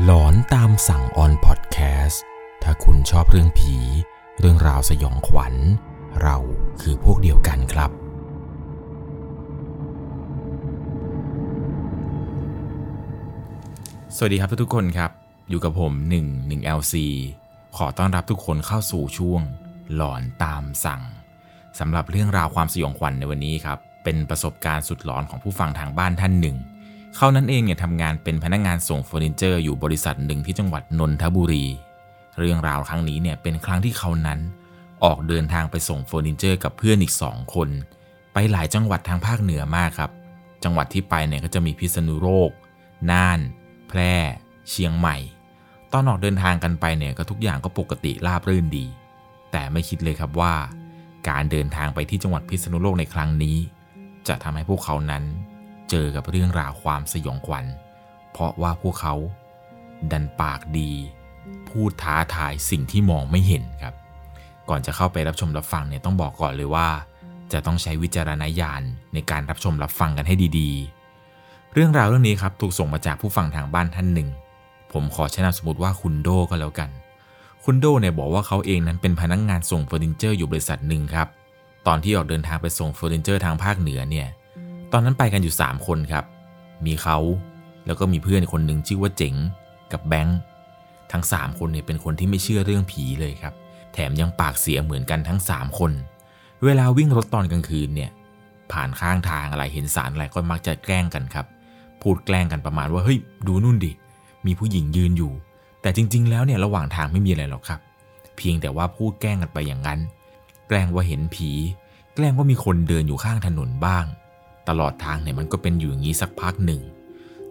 หลอนตามสั่งออนพอดแคสต์ถ้าคุณชอบเรื่องผี เรื่องราวสยองขวัญ เราคือพวกเดียวกันครับ สวัสดีครับทุกคนครับ อยู่กับผม 1 1 LC ขอต้อนรับทุกคนเข้าสู่ช่วง หลอนตามสั่งสำหรับเรื่องราวความสยองขวัญในวันนี้ครับ เป็นประสบการณ์สุดหลอนของผู้ฟังทางบ้านท่านหนึ่ง เขานั้นเองเนี่ยทำงานเป็นพนักงานส่งเฟอร์นิเจอร์อยู่บริษัทหนึ่งที่จังหวัดนนทบุรี เรื่องราวครั้งนี้เนี่ยเป็นครั้งที่เขานั้น ออกเดินทางไปส่งเฟอร์นิเจอร์กับเพื่อนอีก2คน ไปหลายจังหวัดทางภาคเหนือมากครับ จังหวัดที่ไปเนี่ยก็จะมีพิษณุโลกน่าน แพร่ เชียงใหม่ ตอนออกเดินทางกันไปเนี่ยก็ทุกอย่างก็ปกติราบรื่นดี แต่ไม่คิดเลยครับว่า การเดินทางไปที่จังหวัดพิษณุโลกในครั้งนี้ จะทำให้พวกเขานั้น เจอกับเรื่องราวความสยองขวัญ เพราะว่าพวกเขาดันปากดี พูดท้าทายสิ่งที่มองไม่เห็นครับ ก่อนจะเข้าไปรับชมรับฟังเนี่ยต้องบอกก่อนเลยว่า จะต้องใช้วิจารณญาณในการรับชมรับฟังกันให้ดีๆ เรื่องราวเรื่องนี้ครับถูกส่งมาจากผู้ฟังทางบ้านท่านหนึ่ง ผมขอใช้นามสมมติว่าคุณโดก็แล้วกัน คุณโดเนี่ยบอกว่าเขาเองนั้นเป็นพนักงงานส่งเฟอร์นิเจอร์อยู่บริษัทหนึ่งครับ ตอนที่ออกเดินทางไปส่งเฟอร์นิเจอร์ทางภาคเหนือเนี่ย ตอนนั้นไปกันอยู่ 3 คนครับ มีเขาแล้วก็มีเพื่อนคนหนึ่งชื่อว่าเจ๋งกับแบงค์ทั้ง 3 คนเนี่ยเป็นคนที่ไม่เชื่อเรื่องผีเลยครับ แถมยังปากเสียเหมือนกันทั้ง 3 คน เวลาวิ่งรถตอนกลางคืนเนี่ยผ่านข้างทางอะไรเห็นสารอะไรก็มักจะแกล้งกันครับ พูดแกล้งกันประมาณว่าเฮ้ยดูนู่นดิมีผู้หญิงยืนอยู่ แต่จริง ๆ แล้วเนี่ยระหว่างทางไม่มีอะไรหรอกครับ เพียงแต่ว่าพูดแกล้งกันไปอย่างนั้น แกล้งว่าเห็นผี แกล้งว่ามีคนเดินอยู่ข้างถนนบ้าง ตลอดทางเนี่ยมันก็เป็นอยู่อย่างนี้สักพักหนึ่ง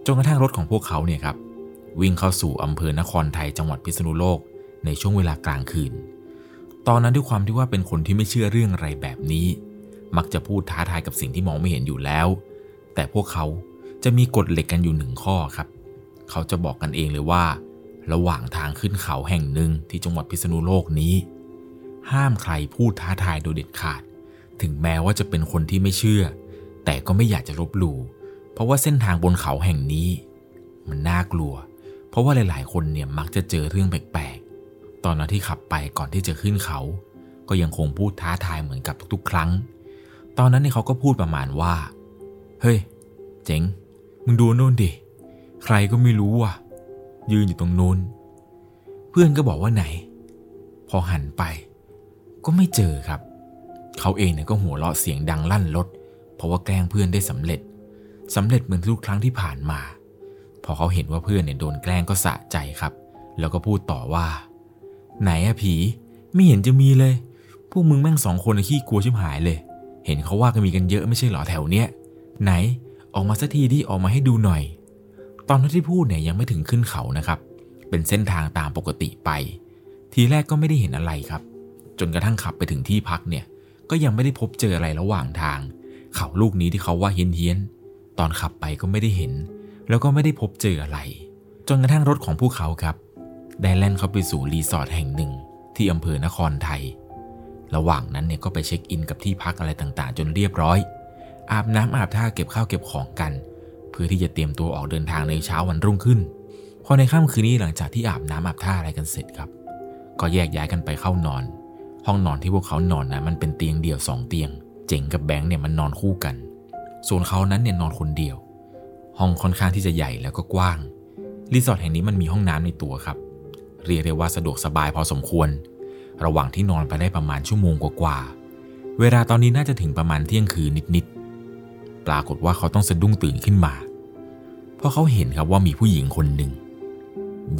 จนกระทั่งรถของพวกเขาเนี่ยครับวิ่งเข้าสู่อำเภอนครไทยจังหวัดพิษณุโลก ในช่วงเวลากลางคืน ตอนนั้นด้วยความที่ว่าเป็นคนที่ไม่เชื่อเรื่องอะไรแบบนี้ มักจะพูดท้าทายกับสิ่งที่มองไม่เห็นอยู่แล้ว แต่พวกเขาจะมีกฎเหล็กกันอยู่หนึ่งข้อครับ เขาจะบอกกันเองเลยว่า ระหว่างทางขึ้นเขาแห่งหนึ่งที่จังหวัดพิษณุโลกนี้ ห้ามใครพูดท้าทายโดยเด็ดขาด ถึงแม้ว่าจะเป็นคนที่ไม่เชื่อ แต่ก็ไม่อยากจะลบหลู่เพราะว่าเส้นทางบนเขาแห่งนี้ มันน่ากลัว เพราะว่าหลาย ๆ คนเนี่ยมักจะเจอเรื่องแปลกๆ ตอนนั้นที่ขับไปก่อนที่จะขึ้นเขา ก็ยังคงพูดท้าทายเหมือนกับทุกๆ ครั้ง ตอนนั้นเนี่ยเขาก็พูดประมาณว่า เฮ้ย เจ๋ง มึงดูโน่นดิ ใครก็ไม่รู้ว่ะ ยืนอยู่ตรงนู้น เพื่อนก็บอกว่าไหน พอหันไป ก็ไม่เจอครับ เขาเองเนี่ยก็หัวเราะเสียงดังลั่นรถ เพราะว่าแกล้งเพื่อนได้สำเร็จสำเร็จเหมือนทุกครั้งที่ผ่านมา พอเขาเห็นว่าเพื่อนเนี่ยโดนแกล้งก็สะใจครับ แล้วก็พูดต่อว่า ไหนอะผี ไม่เห็นจะมีเลย พวกมึงแม่งสองคนขี้กลัวชิบหายเลย เห็นเขาว่ากันมีกันเยอะไม่ใช่หรอแถวเนี้ย ไหนออกมาสักทีดิออกมาให้ดูหน่อย ตอนที่พูดเนี่ยยังไม่ถึงขึ้นเขานะครับ เป็นเส้นทางตามปกติไป ทีแรกก็ไม่ได้เห็นอะไรครับ จนกระทั่งขับไปถึงที่พักเนี่ย ก็ยังไม่ได้พบเจออะไรระหว่างทาง เขาลูกนี้ที่เขาว่าเฮี้ยนเฮียนๆตอนขับไปก็ไม่ได้เห็น แล้วก็ไม่ได้พบเจออะไร จนกระทั่งรถของพวกเขาครับ ได้แล่นเข้าไปสู่รีสอร์ทแห่งหนึ่ง ที่อำเภอนครไทย ระหว่างนั้นเนี่ยก็ไปเช็คอินกับที่พักอะไรต่างๆ จนเรียบร้อย อาบน้ำอาบท่าเก็บข้าวเก็บของกัน เพื่อที่จะเตรียมตัวออกเดินทางในเช้าวันรุ่งขึ้นพอในค่ำคืนนี้หลังจากที่อาบน้ำอาบท่าอะไรกันเสร็จครับ ก็แยกย้ายกันไปเข้านอน ห้องนอนที่พวกเขานอนนะมันเป็นเตียงเดี่ยวสองเตียง จ๋งกับแบงค์เนี่ยมันนอนคู่กัน ส่วนเขานั้นเนี่ยนอนคนเดียว ห้องค่อนข้างที่จะใหญ่แล้วก็กว้าง รีสอร์ทแห่งนี้มันมีห้องน้ำในตัวครับ เรียกได้ว่าสะดวกสบายพอสมควร ระหว่างที่นอนไปได้ประมาณชั่วโมงกว่าๆ เวลาตอนนี้น่าจะถึงประมาณเที่ยงคืนนิดๆ ปรากฏว่าเขาต้องสะดุ้งตื่นขึ้นมา เพราะเขาเห็นครับว่ามีผู้หญิงคนหนึ่ง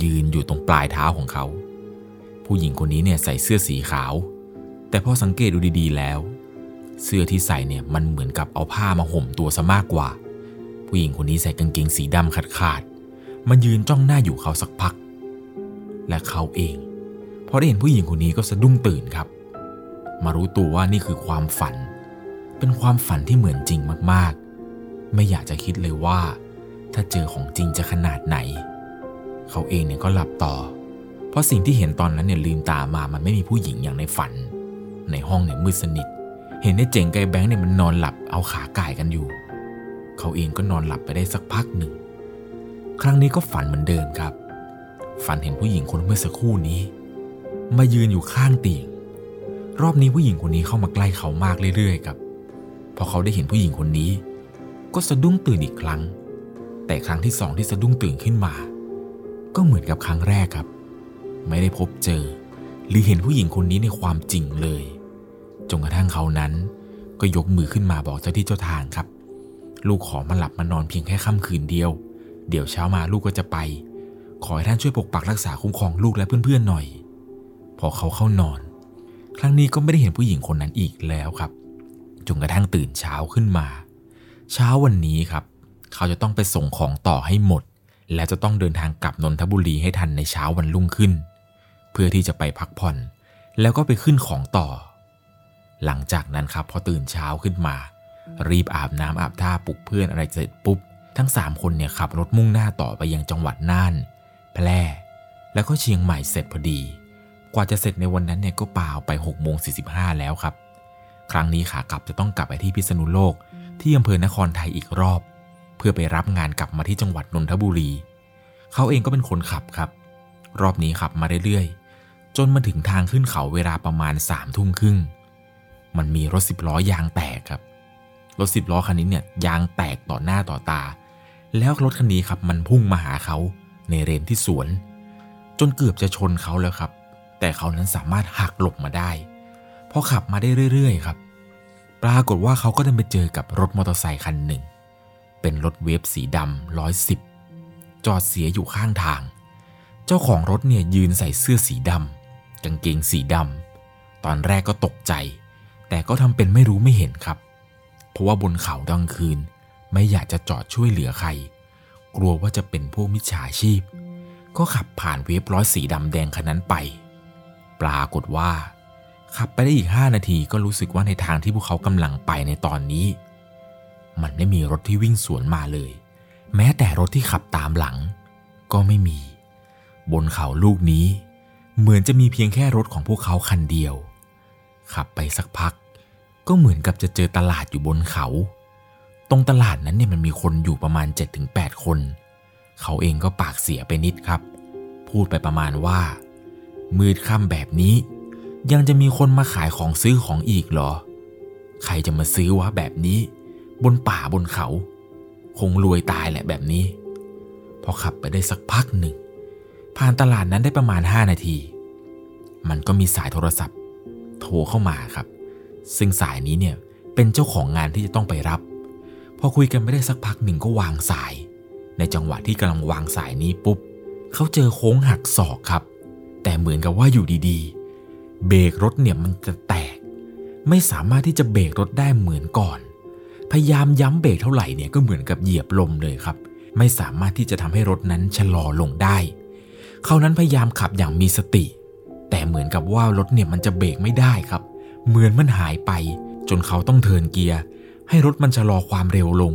ยืนอยู่ตรงปลายเท้าของเขา ผู้หญิงคนนี้เนี่ยใส่เสื้อสีขาว แต่พอสังเกตดูดีๆแล้ว เสื้อที่ใส่เนี่ยมันเหมือนกับเอาผ้ามาห่มตัวซะมากกว่า ผู้หญิงคนนี้ใส่กางเกงสีดำขาดๆมันยืนจ้องหน้าอยู่เขาสักพัก และเขาเองพอได้เห็นผู้หญิงคนนี้ก็สะดุ้งตื่นครับ มารู้ตัวว่านี่คือความฝัน เป็นความฝันที่เหมือนจริงมากๆ ไม่อยากจะคิดเลยว่า ถ้าเจอของจริงจะขนาดไหน เขาเองเนี่ยก็หลับต่อ เพราะสิ่งที่เห็นตอนนั้นเนี่ยลืมตามามันไม่มีผู้หญิงอย่างในฝัน ในห้องเนี่ยมืดสนิท เห็นไอ้เจ๋งกับไอ้แบงค์เนี่ยมันนอนหลับเอาขาก่ายกันอยู่ เขาเองก็นอนหลับไปได้สักพักหนึ่ง ครั้งนี้ก็ฝันเหมือนเดิมครับ ฝันเห็นผู้หญิงคนเมื่อสักครู่นี้ มายืนอยู่ข้างเตียง รอบนี้ผู้หญิงคนนี้เข้ามาใกล้เขามากเรื่อยๆครับ พอเขาได้เห็นผู้หญิงคนนี้ ก็สะดุ้งตื่นอีกครั้ง แต่ครั้งที่สองที่สะดุ้งตื่นขึ้นมา ก็เหมือนกับครั้งแรกครับ ไม่ได้พบเจอ หรือเห็นผู้หญิงคนนี้ในความจริงเลย จนกระทั่งเขานั้น ก็ยกมือขึ้นมาบอกเจ้าที่เจ้าทางครับ ลูกขอมาหลับมานอนเพียงแค่ค่ำคืนเดียว เดี๋ยวเช้ามาลูกก็จะไป ขอให้ท่านช่วยปกปักรักษาคุ้มครองลูกและเพื่อนๆหน่อย พอเขาเข้านอน ครั้งนี้ก็ไม่ได้เห็นผู้หญิงคนนั้นอีกแล้วครับจนกระทั่งตื่นเช้าขึ้นมา เช้าวันนี้ครับ เขาจะต้องไปส่งของต่อให้หมด และจะต้องเดินทางกลับนนทบุรีให้ทันในเช้าวันรุ่งขึ้น เพื่อที่จะไปพักผ่อน แล้วก็ไปขึ้นของต่อ หลังจากนั้นครับพอตื่นเช้าขึ้นมา รีบอาบน้ำอาบท่าปลุกเพื่อนอะไรเสร็จปุ๊บ ทั้งสามคนเนี่ยขับรถมุ่งหน้าต่อไปยังจังหวัดน่าน แพร่ แล้วก็เชียงใหม่เสร็จพอดี กว่าจะเสร็จในวันนั้นเนี่ยก็ป่าวไป6กโมงสีแล้วครับ ครั้งนี้ขากลับจะต้องกลับไปที่พิษณุโลก ที่อำเภอนครไทยอีกรอบ เพื่อไปรับงานกลับมาที่จังหวัดนนทบุรี เขาเองก็เป็นคนขับครับ รอบนี้ขับมาเรื่อยๆจนมาถึงทางขึ้นเขาเวลาประมาณสามทุ่มครึ่ง มันมีรถสิบล้อยางแตกครับ รถสิบล้อคันนี้เนี่ยยางแตกต่อหน้าต่อตา แล้วรถคันนี้ครับมันพุ่งมาหาเขาในเลนที่สวน จนเกือบจะชนเขาแล้วครับ แต่เขานั้นสามารถหักหลบมาได้ พอขับมาได้เรื่อยๆครับ ปรากฏว่าเขาก็ได้ไปเจอกับรถมอเตอร์ไซค์คันหนึ่ง เป็นรถเวฟสีดำร้อยสิบจอดเสียอยู่ข้างทาง เจ้าของรถเนี่ยยืนใส่เสื้อสีดำกางเกงสีดำตอนแรกก็ตกใจ แต่ก็ทำเป็นไม่รู้ไม่เห็นครับ เพราะว่าบนเขาตอนคืน ไม่อยากจะจอดช่วยเหลือใคร กลัวว่าจะเป็นพวกมิจฉาชีพ ก็ขับผ่านเวฟร้อยสีดำแดงคันนั้นไป ปรากฏว่า ขับไปได้อีก 5 นาทีก็รู้สึกว่าในทางที่พวกเขากำลังไปในตอนนี้ มันไม่มีรถที่วิ่งสวนมาเลย แม้แต่รถที่ขับตามหลัง ก็ไม่มี บนเขาลูกนี้ เหมือนจะมีเพียงแค่รถของพวกเขาคันเดียวขับไปสักพัก ก็เหมือนกับจะเจอตลาดอยู่บนเขา ตรงตลาดนั้นเนี่ยมันมีคนอยู่ประมาณ 7-8 คน เขาเองก็ปากเสียไปนิดครับ พูดไปประมาณว่า มืดค่ำแบบนี้ ยังจะมีคนมาขายของซื้อของอีกเหรอ ใครจะมาซื้อวะแบบนี้ บนป่าบนเขา คงรวยตายแหละแบบนี้ พอขับไปได้สักพักหนึ่ง ผ่านตลาดนั้นได้ประมาณ 5 นาที มันก็มีสายโทรศัพท์ โทรเข้ามาครับ ซึ่งสายนี้เนี่ยเป็นเจ้าของงานที่จะต้องไปรับ พอคุยกันไม่ได้สักพักหนึ่งก็วางสาย ในจังหวะที่กำลังวางสายนี้ปุ๊บเขาเจอโค้งหักศอกครับ แต่เหมือนกับว่าอยู่ดีๆ เบรกรถเนี่ยมันจะแตก ไม่สามารถที่จะเบรกรถได้เหมือนก่อน พยายามย้ำเบรกเท่าไหร่เนี่ยก็เหมือนกับเหยียบลมเลยครับ ไม่สามารถที่จะทำให้รถนั้นชะลอลงได้เขานั้นพยายามขับอย่างมีสติ แต่เหมือนกับว่ารถเนี่ยมันจะเบรกไม่ได้ครับ เหมือนมันหายไป จนเขาต้องเทินเกียร์ ให้รถมันชะลอความเร็วลง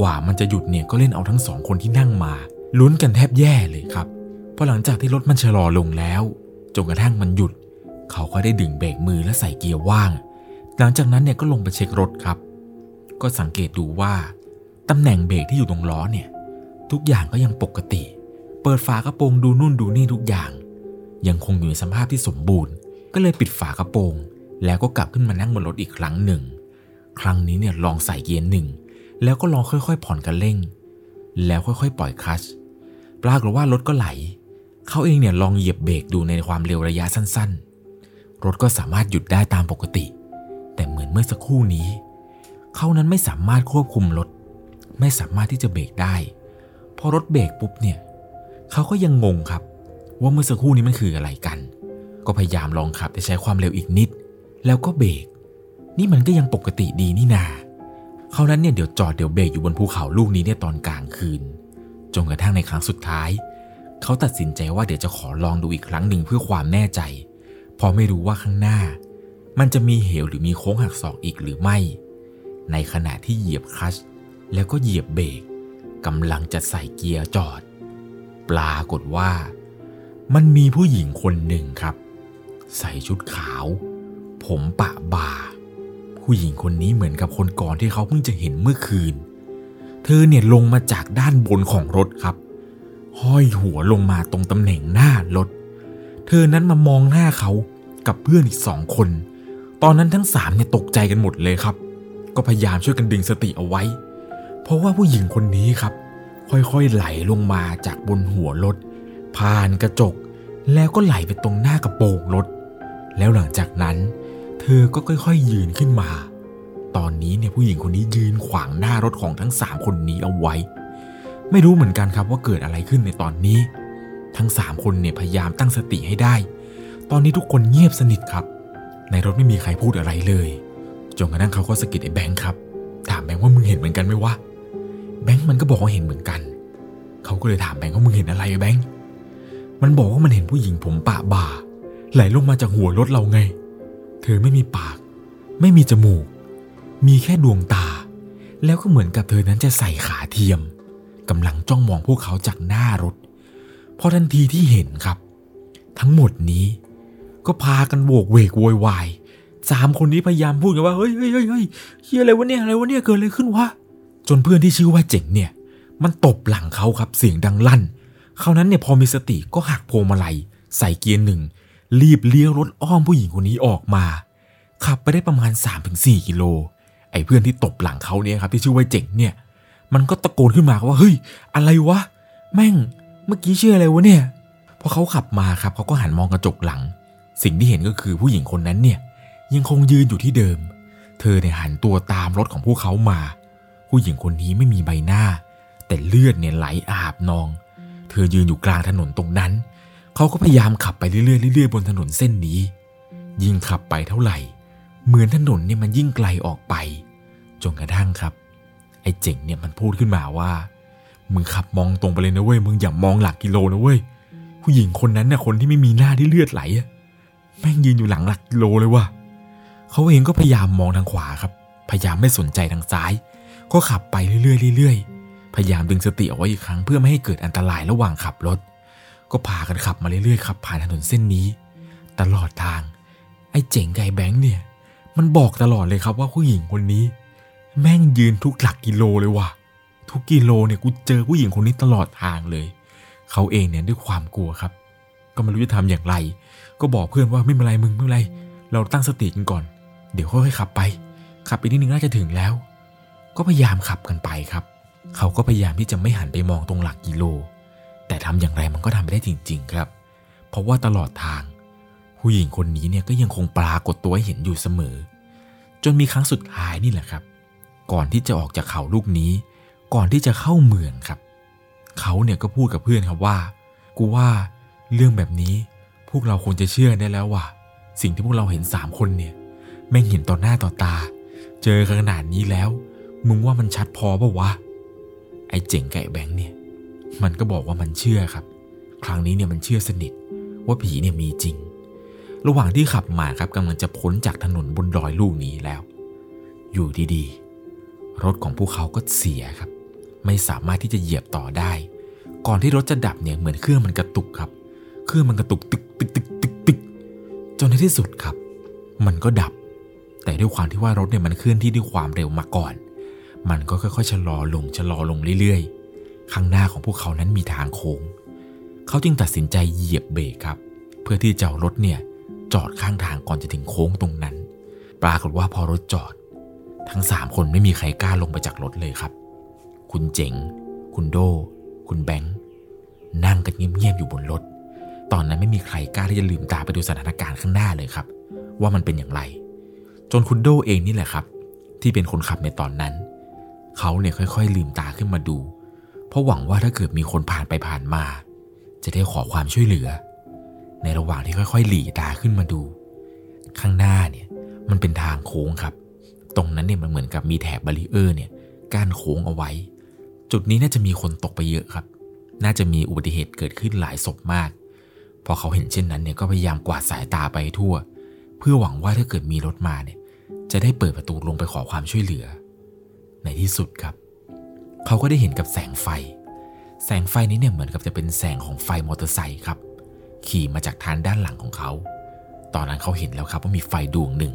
กว่ามันจะหยุดเนี่ยก็เล่นเอาทั้งสองคนที่นั่งมาลุ้นกันแทบแย่เลยครับพอหลังจากที่รถมันชะลอลงแล้วจนกระทั่งมันหยุด เขาก็ได้ดึงเบรกมือและใส่เกียร์ว่าง หลังจากนั้นเนี่ยก็ลงไปเช็ครถครับ ก็สังเกตดูว่าตำแหน่งเบรกที่อยู่ตรงล้อเนี่ย ทุกอย่างก็ยังปกติ เปิดฝากระโปรงดูนู่นดูนี่ทุกอย่าง ยังคงอยู่ในสภาพที่สมบูรณ์ ก็เลยปิดฝากระโปรง แล้วก็กลับขึ้นมานั่งบนรถอีกครั้งหนึ่ง ครั้งนี้เนี่ยลองใส่เกียร์หนึ่ง แล้วก็ลองค่อยๆ ผ่อนกันเร่ง แล้วค่อยๆ ปล่อยคลัชปรากฏว่ารถก็ไหล เขาเองเนี่ยลองเหยียบเบรกดูในความเร็วระยะสั้นๆ รถก็สามารถหยุดได้ตามปกติ แต่เหมือนเมื่อสักครู่นี้ เขานั้นไม่สามารถควบคุมรถ ไม่สามารถที่จะเบรกได้ พอรถเบรกปุ๊บเนี่ย เขาก็ยังงงครับ ว่าเมื่อสักครู่นี้มันคืออะไรกัน ก็พยายามลองขับแต่ใช้ความเร็วอีกนิด แล้วก็เบรก นี่มันก็ยังปกติดีนี่นาเขานั้นเนี่ยเดี๋ยวจอดเดี๋ยวเบรกอยู่บนภูเขาลูกนี้เนี่ยตอนกลางคืน จนกระทั่งในครั้งสุดท้าย เขาตัดสินใจว่าเดี๋ยวจะขอลองดูอีกครั้งหนึ่งเพื่อความแน่ใจ พอไม่รู้ว่าข้างหน้า มันจะมีเหวหรือมีโค้งหักศอกอีกหรือไม่ ในขณะที่เหยียบคลัชแล้วก็เหยียบเบรกกำลังจะใส่เกียร์จอด ปรากฏว่า มันมีผู้หญิงคนหนึ่งครับ ใส่ชุดขาว ผมปะบ่า ผู้หญิงคนนี้เหมือนกับคนก่อนที่เขาเพิ่งจะเห็นเมื่อคืน เธอเนี่ยลงมาจากด้านบนของรถครับ ห้อยหัวลงมาตรงตำแหน่งหน้ารถ เธอนั้นมามองหน้าเขากับเพื่อนอีกสองคน ตอนนั้นทั้งสามเนี่ยตกใจกันหมดเลยครับ ก็พยายามช่วยกันดึงสติเอาไว้ เพราะว่าผู้หญิงคนนี้ครับ ค่อยๆไหลลงมาจากบนหัวรถ ผ่านกระจก แล้วก็ไหลไปตรงหน้ากระโปรงรถ แล้วหลังจากนั้นเเธอก็ค่อยๆ ยืนขึ้นมา ตอนนี้เนี่ยผู้หญิงคนนี้ยืนขวางหน้ารถของทั้งสามคนนี้เอาไว้ ไม่รู้เหมือนกันครับว่าเกิดอะไรขึ้นในตอนนี้ ทั้งสามคนเนี่ยพยายามตั้งสติให้ได้ ตอนนี้ทุกคนเงียบสนิทครับ ในรถไม่มีใครพูดอะไรเลยจนกระทั่งเขาก็สะกิดไอ้แบงค์ครับ ถามแบงค์ว่ามึงเห็นเหมือนกันไหมวะแบงค์มันก็บอกว่าเห็นเหมือนกัน เขาก็เลยถามแบงค์ว่ามึงเห็นอะไรแบงค์มันบอกว่ามันเห็นผู้หญิงผมปะบ่าไหลลงมาจากหัวรถเราไง เธอไม่มีปาก ไม่มีจมูก มีแค่ดวงตา แล้วก็เหมือนกับเธอนั้นจะใส่ขาเทียมกำลังจ้องมองพวกเขาจากหน้ารถพอทันทีที่เห็นครับ ทั้งหมดนี้ ก็พากันโวกเวกโวยวายสามคนนี้พยายามพูดกันว่าเฮ้ยเฮ้ยเฮ้ยเฮ้ยเฮียอะไรวะเนี่ยอะไรวะเนี่ยเกิดอะไรขึ้นวะจนเพื่อนที่ชื่อว่าเจ๋งเนี่ย มันตบหลังเขาครับเสียงดังลั่นเขานั้นเนี่ยพอมีสติก็หักพวงมาลัยใส่เกียร์หนึ่ง รีบเลี้ยวรถอ้อมผู้หญิงคนนี้ออกมา ขับไปได้ประมาณ 3-4 กิโล ไอ้เพื่อนที่ตบหลังเขาเนี่ยครับที่ชื่อว่าเจ๋งเนี่ย มันก็ตะโกนขึ้นมาว่าเฮ้ย อะไรวะ แม่ง เมื่อกี้ชื่ออะไรวะเนี่ย พอเขาขับมาครับเขาก็หันมองกระจกหลัง สิ่งที่เห็นก็คือผู้หญิงคนนั้นเนี่ย ยังคงยืนอยู่ที่เดิม เธอเนี่ยหันตัวตามรถของพวกเขามา ผู้หญิงคนนี้ไม่มีใบหน้า แต่เลือดเนี่ยไหลอาบนอง เธอยืนอยู่กลางถนนตรงนั้น เขาก็พยายามขับไปเรื่อยๆเรื่อยๆบนถนนเส้นนี้ ยิ่งขับไปเท่าไหร่ เหมือนถนนเนี่ยมันยิ่งไกลออกไป จนกระทั่งครับ ไอ้เจ๋งเนี่ยมันพูดขึ้นมาว่า มึงขับมองตรงไปเลยนะเว้ย มึงอย่ามองหลักกิโลนะเว้ย ผู้หญิงคนนั้นน่ะคนที่ไม่มีหน้าที่เลือดไหลอะแม่งยืนอยู่หลังหลักกิโลเลยว่ะเขาเองก็พยายามมองทางขวาครับ พยายามไม่สนใจทางซ้าย ก็ขับไปเรื่อยๆเรื่อยๆพยายามดึงสติเอาไว้อีกครั้งเพื่อไม่ให้เกิดอันตรายระหว่างขับรถ ก็พากันขับมาเรื่อยๆครับผ่านถนนเส้นนี้ ตลอดทาง ไอ้เจ๋งไอ้แบงค์เนี่ย มันบอกตลอดเลยครับว่าผู้หญิงคนนี้ แม่งยืนทุกหลักกิโลเลยว่ะทุกกิโลเนี่ยกูเจอผู้หญิงคนนี้ตลอดทางเลย เขาเองเนี่ยด้วยความกลัวครับ ก็ไม่รู้จะทำอย่างไร ก็บอกเพื่อนว่าไม่เป็นไรมึงไม่เป็นไร เราตั้งสติกันก่อน เดี๋ยวค่อยๆขับไป ขับไปนิดนึงน่าจะถึงแล้ว ก็พยายามขับกันไปครับ เขาก็พยายามที่จะไม่หันไปมองตรงหลักกิโล แต่ทำอย่างไรมันก็ทำไม่ได้จริง ๆ ครับ เพราะว่าตลอดทาง ผู้หญิงคนนี้เนี่ยก็ยังคงปรากฏตัวให้เห็นอยู่เสมอ จนมีครั้งสุดท้ายนี่แหละครับ ก่อนที่จะออกจากเขาลูกนี้ ก่อนที่จะเข้าเมืองครับ เขาเนี่ยก็พูดกับเพื่อนครับว่า กูว่าเรื่องแบบนี้พวกเราควรจะเชื่อได้แล้วว่าสิ่งที่พวกเราเห็นสามคนเนี่ยแม่งเห็นต่อหน้าต่อตา เจอขนาดนี้แล้ว มึงว่ามันชัดพอปะวะ ไอ้เจ๋งไก่แบงค์เนี่ย มันก็บอกว่ามันเชื่อครับ ครั้งนี้เนี่ยมันเชื่อสนิทว่าผีเนี่ยมีจริง ระหว่างที่ขับมาครับกำลังจะพ้นจากถนนบนดอยลูกนี้แล้ว อยู่ดีๆ รถของพวกเขาก็เสียครับ ไม่สามารถที่จะเหยียบต่อได้ ก่อนที่รถจะดับเนี่ยเหมือนเครื่องมันกระตุกครับ เครื่องมันกระตุกตึกตึกตึกตึกตึกจนในที่สุดครับ มันก็ดับ แต่ด้วยความที่ว่ารถเนี่ยมันเคลื่อนที่ด้วยความเร็วมาก่อน มันก็ค่อยๆชะลอลงชะลอลงเรื่อยๆ ข้างหน้าของพวกเขานั้นมีทางโค้ง เขาจึงตัดสินใจเหยียบเบรกครับ เพื่อที่จะเอารถเนี่ยจอดข้างทางก่อนจะถึงโค้งตรงนั้น ปรากฏว่าพอรถจอด ทั้งสามคนไม่มีใครกล้าลงไปจากรถเลยครับ คุณเจ๋ง คุณโด คุณแบงค์นั่งกันเงียบๆอยู่บนรถ ตอนนั้นไม่มีใครกล้าที่จะลืมตาไปดูสถานการณ์ข้างหน้าเลยครับ ว่ามันเป็นอย่างไร จนคุณโดเองนี่แหละครับ ที่เป็นคนขับในตอนนั้น เขาเนี่ยค่อย ๆ ลืมตาขึ้นมาดู เพราะหวังว่าถ้าเกิดมีคนผ่านไปผ่านมา จะได้ขอความช่วยเหลือ ในระหว่างที่ค่อยๆ หลีตาขึ้นมาดู ข้างหน้าเนี่ยมันเป็นทางโค้งครับ ตรงนั้นเนี่ยมันเหมือนกับมีแถบบารีเออร์เนี่ยกั้นโค้งเอาไว้ จุดนี้น่าจะมีคนตกไปเยอะครับ น่าจะมีอุบัติเหตุเกิดขึ้นหลายศพมาก พอเขาเห็นเช่นนั้นเนี่ยก็พยายามกวาดสายตาไปทั่ว เพื่อหวังว่าถ้าเกิดมีรถมาเนี่ยจะได้เปิดประตูลงไปขอความช่วยเหลือ ในที่สุดครับ เขาก็ได้เห็นกับแสงไฟ แสงไฟนี้เนี่ยเหมือนกับจะเป็นแสงของไฟมอเตอร์ไซค์ครับ ขี่มาจากทางด้านหลังของเขา ตอนนั้นเขาเห็นแล้วครับว่ามีไฟดวงหนึ่ง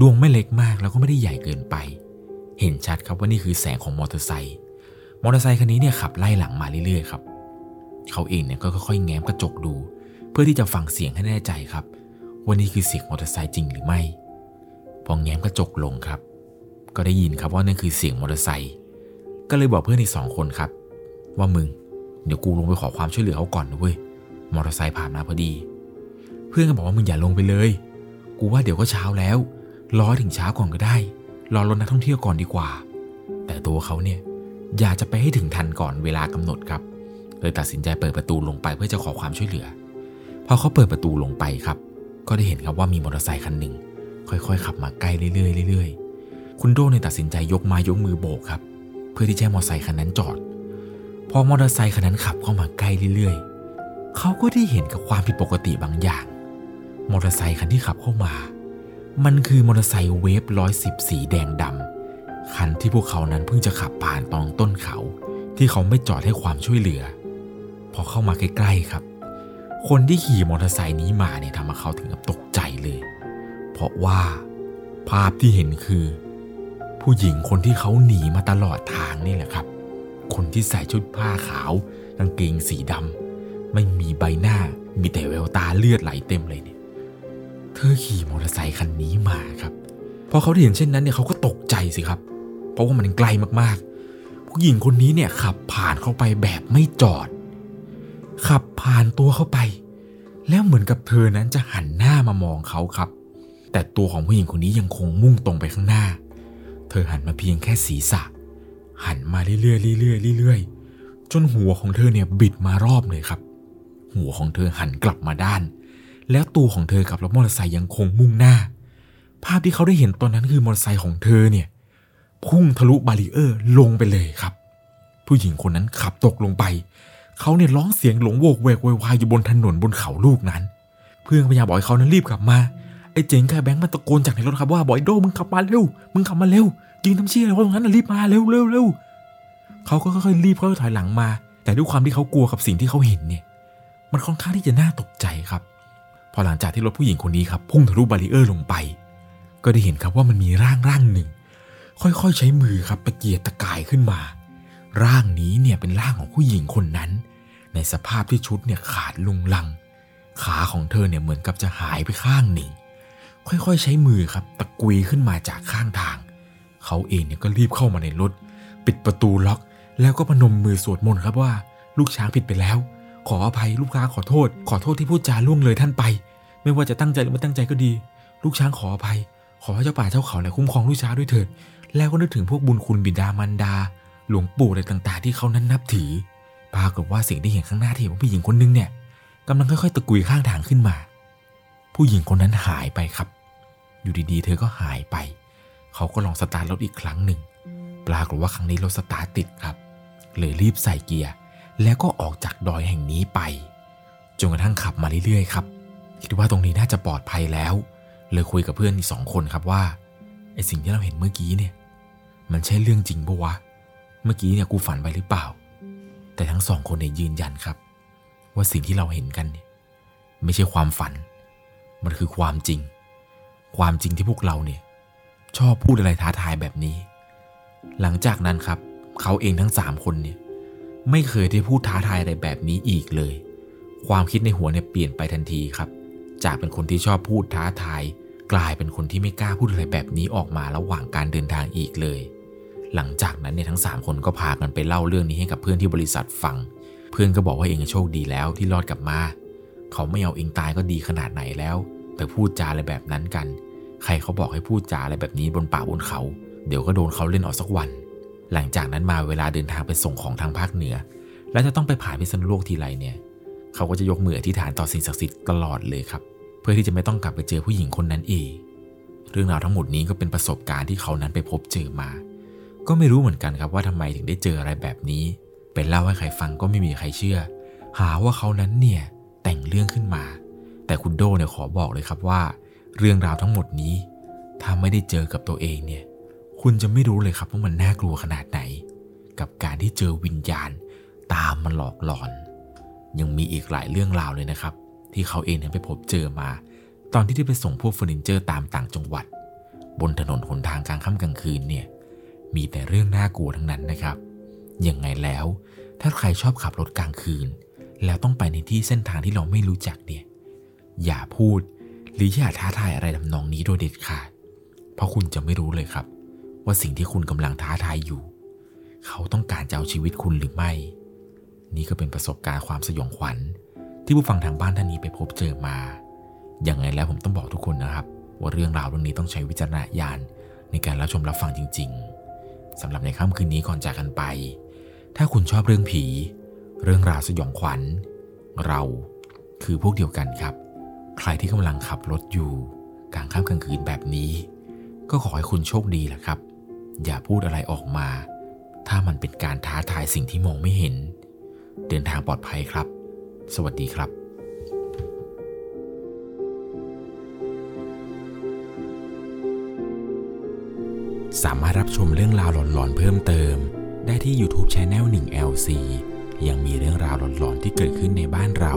ดวงไม่เล็กมากแล้วก็ไม่ได้ใหญ่เกินไป เห็นชัดครับว่านี่คือแสงของมอเตอร์ไซค์มอเตอร์ไซค์คันนี้เนี่ยขับไล่หลังมาเรื่อยๆครับเขาเองเนี่ยก็ค่อยๆแง้มกระจกดู เพื่อที่จะฟังเสียงให้แน่ใจครับว่านี่คือเสียงมอเตอร์ไซค์จริงหรือไม่ พอแง้มกระจกลงครับ ก็ได้ยินครับว่านั่นคือเสียงมอเตอร์ไซค์ ก็เลยบอกเพื่อนอีกสองคนครับ ว่ามึง เดี๋ยวกูลงไปขอความช่วยเหลือเขาก่อนนะเว้ยมอเตอร์ไซค์ผ่านมาพอดี เพื่อนก็บอกว่ามึงอย่าลงไปเลย กูว่าเดี๋ยวก็เช้าแล้วรอถึงเช้าก่อนก็ได้ รอรถนักท่องเที่ยวก่อนดีกว่า แต่ตัวเขาเนี่ยอยากจะไปให้ถึงทันก่อนเวลากำหนดครับเลยตัดสินใจเปิดประตูลงไปเพื่อจะขอความช่วยเหลือ พอเขาเปิดประตูลงไปครับ ก็ได้เห็นครับว่ามีมอเตอร์ไซค์คันหนึ่งค่อยๆ ขับมาใกล้เรื่อยๆเรื่อยๆ คุณโดเนี่ยตัดสินใจยกไม้ยกมือโบกครับ พื่อที่จะให้มอเตอร์ไซคันนั้นจอด พอมอเตอร์ไซคันนั้นขับเข้ามาใกล้เรื่อยๆ เขาก็ได้เห็นกับความผิดปกติบางอย่าง มอเตอร์ไซคันที่ขับเข้ามา มันคือมอเตอร์ไซค์เวฟร้อยสิบสีแดงดำคันที่พวกเขานั้นเพิ่งจะขับผ่านตองต้นเขา ที่เขาไม่จอดให้ความช่วยเหลือ พอเข้ามาใกล้ๆครับ คนที่ขี่มอเตอร์ไซค์นี้มาเนี่ยทำให้เขาถึงกับตกใจเลย เพราะว่าภาพที่เห็นคือ ผู้หญิงคนที่เขาหนีมาตลอดทางนี่แหละครับ คนที่ใส่ชุดผ้าขาวกางเกงสีดำไม่มีใบหน้ามีแต่แววตาเลือดไหลเต็มเลยเนี่ย เธอขี่มอเตอร์ไซค์คันนี้มาครับพอเขาได้เห็นเช่นนั้นเนี่ยเขาก็ตกใจสิครับ เพราะว่ามันไกลมากๆ ผู้หญิงคนนี้เนี่ยขับผ่านเข้าไปแบบไม่จอด ขับผ่านตัวเข้าไป แล้วเหมือนกับเธอนั้นจะหันหน้ามามองเขาครับ แต่ตัวของผู้หญิงคนนี้ยังคงมุ่งตรงไปข้างหน้า เธอหันมาเพียงแค่ศีรษะ หันมาเรื่อยๆเรื่อยๆเรื่อยๆจนหัวของเธอเนี่ยบิดมารอบเลยครับ หัวของเธอหันกลับมาด้าน แล้วตัวของเธอกับรถมอเตอร์ไซค์ยังคงมุ่งหน้า ภาพที่เขาได้เห็นตอนนั้นคือมอเตอร์ไซค์ของเธอเนี่ยพุ่งทะลุบารีเออร์ลงไปเลยครับ ผู้หญิงคนนั้นขับตกลงไป เขาเนี่ยร้องเสียงหลงโวกเวกวยวายอยู่บนถนนบนเขาลูกนั้น เพื่อนพยายามบอกให้เขานั้นรีบกลับมา เจ๋งกับแบงค์มาตะโกนจากในรถครับว่าบอยโดมึงขับมาเร็ว มึงขับมาเร็วยิงทำเชี่ยอะไรวะตรงนั้นนะรีบมาเร็วเร็วเร็วเขาก็ค่อยๆรีบค่อยๆถอยหลังมา แต่ด้วยความที่เขากลัวกับสิ่งที่เขาเห็นเนี่ย มันค่อนข้างที่จะน่าตกใจครับ พอหลังจากที่รถผู้หญิงคนนี้ครับพุ่งทะลุบารีเออร์ลงไป ก็ได้เห็นครับว่ามันมีร่างร่างหนึ่ง ค่อยๆใช้มือครับตะเกียกตะกายขึ้นมา ร่างนี้เนี่ยเป็นร่างของผู้หญิงคนนั้น ในสภาพที่ชุดเนี่ยขาดลุงลัง ขาของเธอเนี่ยเหมือนกับจะหายไปข้างหนึ่ง ค่อยๆ ใช้มือครับตะกุยขึ้นมาจากข้างทาง เขาเองเนี่ยก็รีบเข้ามาในรถ ปิดประตูล็อก แล้วก็พนมมือสวดมนต์ครับว่า ลูกช้างผิดไปแล้ว ขออภัยลูกค้าขอโทษ ขอโทษที่พูดจาล่วงเลยท่านไป ไม่ว่าจะตั้งใจหรือไม่ตั้งใจก็ดี ลูกช้างขออภัย ขอให้เจ้าป่าเจ้าเขาเนี่ยคุ้มครองลูกช้างด้วยเถิดแล้วก็นึกถึงพวกบุญคุณบิดามารดา หลวงปู่อะไรต่างๆ ที่เขานั้นนับถือปรากฏว่าสิ่งที่เห็นข้างหน้าที่เห็นว่าผู้หญิงคนนึงเนี่ยกำลังค่อยๆตะกุยข้างทางขึ้นมา ผู้หญิงคนนั้นหายไปครับ อยู่ดีๆ เธอก็หายไป เขาก็ลองสตาร์ทรถอีกครั้งหนึ่ง ปรากฏว่าครั้งนี้รถสตาร์ทติดครับ เลยรีบใส่เกียร์ แล้วก็ออกจากดอยแห่งนี้ไป จนกระทั่งขับมาเรื่อยๆครับ คิดว่าตรงนี้น่าจะปลอดภัยแล้ว เลยคุยกับเพื่อนอีกสองคนครับว่า ไอสิ่งที่เราเห็นเมื่อกี้เนี่ย มันใช่เรื่องจริงปะวะ เมื่อกี้เนี่ยกูฝันไปหรือเปล่า แต่ทั้งสองคนเนี่ยยืนยันครับ ว่าสิ่งที่เราเห็นกันเนี่ยไม่ใช่ความฝัน มันคือความจริง ความจริงที่พวกเราเนี่ยชอบพูดอะไรท้าทายแบบนี้ หลังจากนั้นครับ เขาเองทั้งสามคนเนี่ยไม่เคยได้พูดท้าทายอะไรแบบนี้อีกเลย ความคิดในหัวเนี่ยเปลี่ยนไปทันทีครับ จากเป็นคนที่ชอบพูดท้าทาย กลายเป็นคนที่ไม่กล้าพูดอะไรแบบนี้ออกมาระหว่างการเดินทางอีกเลย หลังจากนั้นเนี่ยทั้ง 3 คนก็พากันไปเล่าเรื่องนี้ให้กับเพื่อนที่บริษัทฟัง เพื่อนก็บอกว่าเองโชคดีแล้วที่รอดกลับมา เขาไม่เอาเองตายก็ดีขนาดไหนแล้ว ไปพูดจาอะไรแบบนั้นกัน ใครเขาบอกให้พูดจาอะไรแบบนี้บนป่าบนเขา เดี๋ยวก็โดนเขาเล่นออกสักวัน หลังจากนั้นมาเวลาเดินทางไปส่งของทางภาคเหนือ และจะต้องไปผ่านพิษณุโลกทีไรเนี่ย เขาก็จะยกมืออธิษฐานต่อสิ่งศักดิ์สิทธิ์ตลอดเลยครับ เพื่อที่จะไม่ต้องกลับไปเจอผู้หญิงคนนั้นอีก เรื่องราวทั้งหมดนี้ก็เป็นประสบการณ์ที่เขานั้นไปพบเจอมา ก็ไม่รู้เหมือนกันครับว่าทำไมถึงได้เจออะไรแบบนี้ เป็นเล่าให้ใครฟังก็ไม่มีใครเชื่อ หาว่าเขานั้นเนี่ยแต่งเรื่องขึ้นมา แต่คุณโดเนี่ยขอบอกเลยครับว่า เรื่องราวทั้งหมดนี้ ถ้าไม่ได้เจอกับตัวเองเนี่ย คุณจะไม่รู้เลยครับว่ามันน่ากลัวขนาดไหน กับการที่เจอวิญญาณ ตามมาหลอกหลอน ยังมีอีกหลายเรื่องราวเลยนะครับ ที่เขาเองเนี่ยไปพบเจอมา ตอนที่ได้ไปส่งพวกเฟอร์นิเจอร์ตามต่างจังหวัด บนถนนหนทางกลางค่ำกลางคืนเนี่ยมีแต่เรื่องน่ากลัวทั้งนั้นนะครับยังไงแล้ว ถ้าใครชอบขับรถกลางคืน แล้วต้องไปในที่เส้นทางที่เราไม่รู้จักเนี่ย อย่าพูด หรืออย่าท้าทายอะไรทำนองนี้โดยเด็ดขาด เพราะคุณจะไม่รู้เลยครับ ว่าสิ่งที่คุณกำลังท้าทายอยู่ เขาต้องการจะเอาชีวิตคุณหรือไม่ นี่ก็เป็นประสบการณ์ความสยองขวัญ ที่ผู้ฟังทางบ้านท่านนี้ไปพบเจอมา อย่างไงแล้วผมต้องบอกทุกคนนะครับ ว่าเรื่องราวเรื่องนี้ต้องใช้วิจารณญาณในการรับชมรับฟังจริง ๆสำหรับในค่ำคืนนี้ก่อนจากกันไป ถ้าคุณชอบเรื่องผี เรื่องราวสยองขวัญ เราคือพวกเดียวกันครับ ใครที่กำลังขับรถอยู่กลางค่ำกลางคืนแบบนี้ ก็ขอให้คุณโชคดีแหละครับ อย่าพูดอะไรออกมา ถ้ามันเป็นการท้าทายสิ่งที่มองไม่เห็น เดินทางปลอดภัยครับ สวัสดีครับสามารถรับชมเรื่องราวหลอนๆ เพิ่มเติม ได้ที่ YouTube c h anel 1 LC ยังมีเรื่องราวหลอนๆ ที่เกิดขึ้นในบ้านเรา